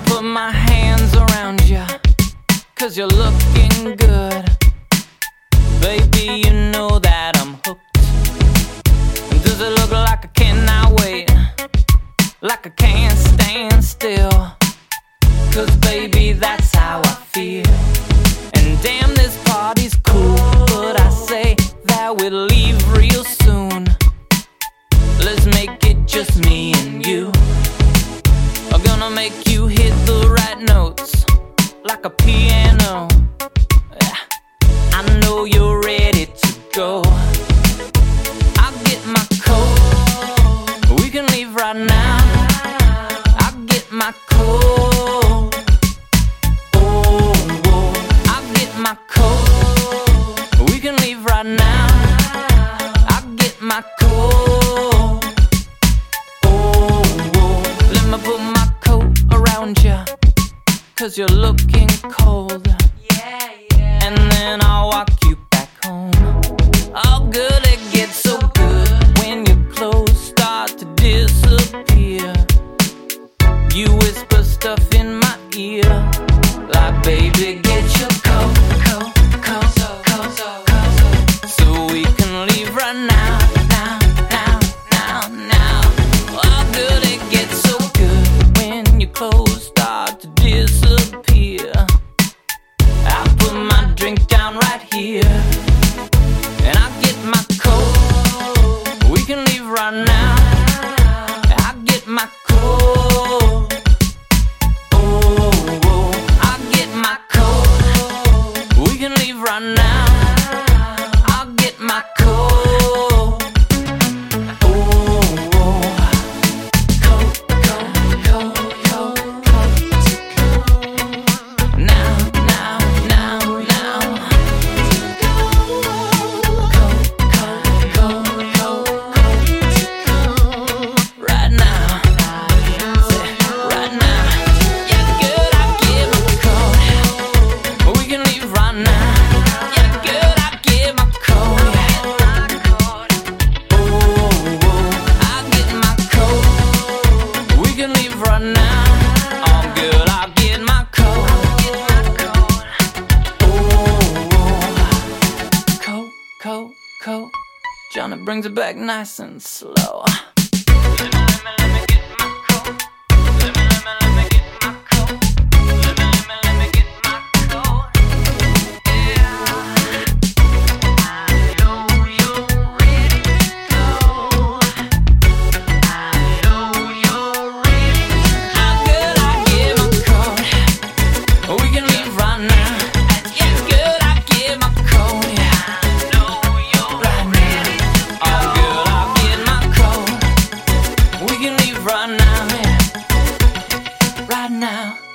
put my hands around you, cause you're looking good. Baby, you know that I'm hooked. Does it look like I cannot wait? Like I can't stand still? Cause baby, that's how I feel. And damn, this party's cool, but I say that we'll leave real soon. Let's make it just me and you. Gonna make you hit the right notes like a piano. I know you're ready to go. I'll get my coat. We can leave right now. I'll get my coat. Oh. I'll get my coat. We can leave right now. Cause you're looking cold. Yeah, yeah. And then I'll walk you back home. Oh, good, it gets so good when your clothes start to disappear. You whisper stuff in my ear, like, baby, Coat. Johnny brings it back nice and slow. now.